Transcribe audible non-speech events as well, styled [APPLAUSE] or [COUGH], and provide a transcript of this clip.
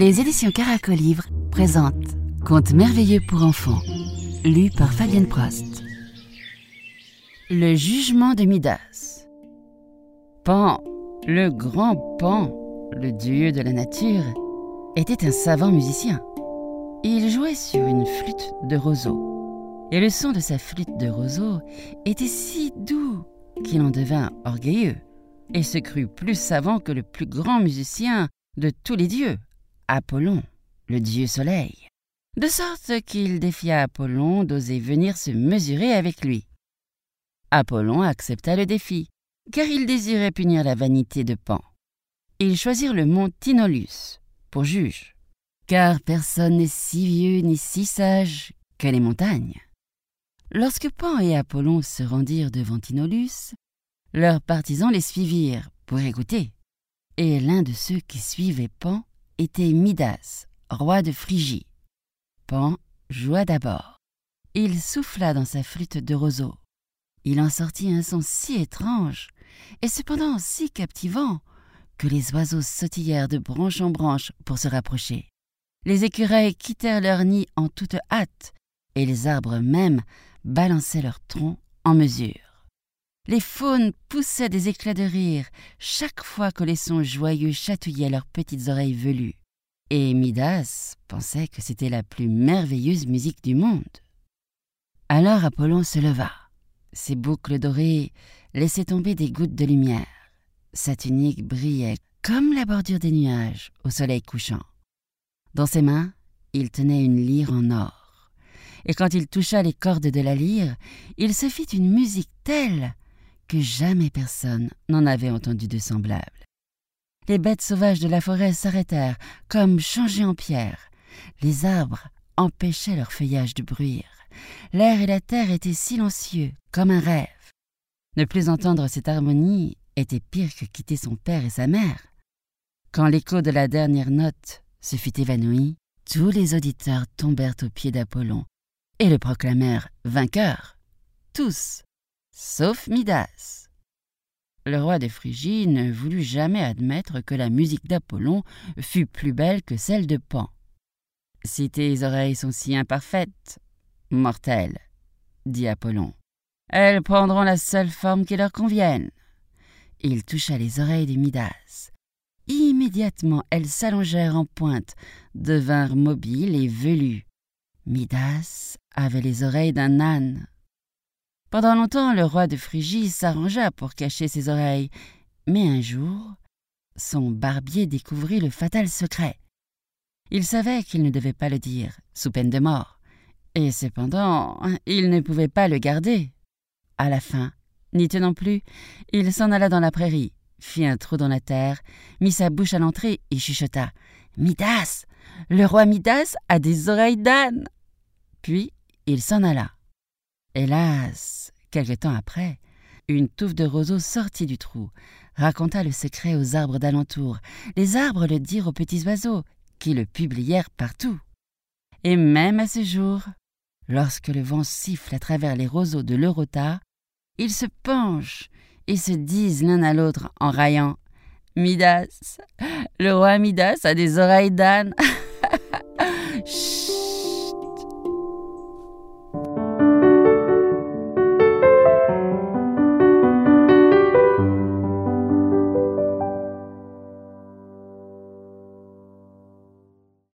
Les éditions Caracolivre présentent Contes merveilleux pour enfants, lu par Fabienne Prost. Le jugement de Midas. Pan, le grand Pan, le dieu de la nature, était un savant musicien. Il jouait sur une flûte de roseau. Et le son de sa flûte de roseau était si doux qu'il en devint orgueilleux et se crut plus savant que le plus grand musicien de tous les dieux, Apollon, le dieu soleil. De sorte qu'il défia Apollon d'oser venir se mesurer avec lui. Apollon accepta le défi, car il désirait punir la vanité de Pan. Ils choisirent le mont Tinolus pour juge, car personne n'est si vieux ni si sage que les montagnes. Lorsque Pan et Apollon se rendirent devant Tinolus, leurs partisans les suivirent pour écouter. Et l'un de ceux qui suivaient Pan était Midas, roi de Phrygie. Pan joua d'abord. Il souffla dans sa flûte de roseau. Il en sortit un son si étrange, et cependant si captivant, que les oiseaux sautillèrent de branche en branche pour se rapprocher. Les écureuils quittèrent leur nid en toute hâte, et les arbres même balançaient leurs troncs en mesure. Les faunes poussaient des éclats de rire chaque fois que les sons joyeux chatouillaient leurs petites oreilles velues. Et Midas pensait que c'était la plus merveilleuse musique du monde. Alors Apollon se leva. Ses boucles dorées laissaient tomber des gouttes de lumière. Sa tunique brillait comme la bordure des nuages au soleil couchant. Dans ses mains, il tenait une lyre en or. Et quand il toucha les cordes de la lyre, il se fit une musique telle que jamais personne n'en avait entendu de semblable. Les bêtes sauvages de la forêt s'arrêtèrent, comme changées en pierre. Les arbres empêchaient leur feuillage de bruire. L'air et la terre étaient silencieux, comme un rêve. Ne plus entendre cette harmonie était pire que quitter son père et sa mère. Quand l'écho de la dernière note se fut évanoui, tous les auditeurs tombèrent aux pieds d'Apollon et le proclamèrent vainqueur. Tous, sauf Midas. Le roi de Phrygie ne voulut jamais admettre que la musique d'Apollon fût plus belle que celle de Pan. Si tes oreilles sont si imparfaites, mortelles, dit Apollon, elles prendront la seule forme qui leur convienne. Il toucha les oreilles de Midas. Immédiatement, elles s'allongèrent en pointe, devinrent mobiles et velues. Midas avait les oreilles d'un âne. Pendant longtemps, le roi de Phrygie s'arrangea pour cacher ses oreilles, mais un jour, son barbier découvrit le fatal secret. Il savait qu'il ne devait pas le dire, sous peine de mort, et cependant, il ne pouvait pas le garder. À la fin, n'y tenant plus, il s'en alla dans la prairie, fit un trou dans la terre, mit sa bouche à l'entrée et chuchota Midas Le roi Midas a des oreilles d'âne Puis il s'en alla. Hélas, quelque temps après, une touffe de roseaux sortit du trou, raconta le secret aux arbres d'alentour. Les arbres le dirent aux petits oiseaux, qui le publièrent partout. Et même à ce jour, lorsque le vent siffle à travers les roseaux de l'Eurota, ils se penchent et se disent l'un à l'autre en raillant Midas, le roi Midas a des oreilles d'âne. [LAUGHS]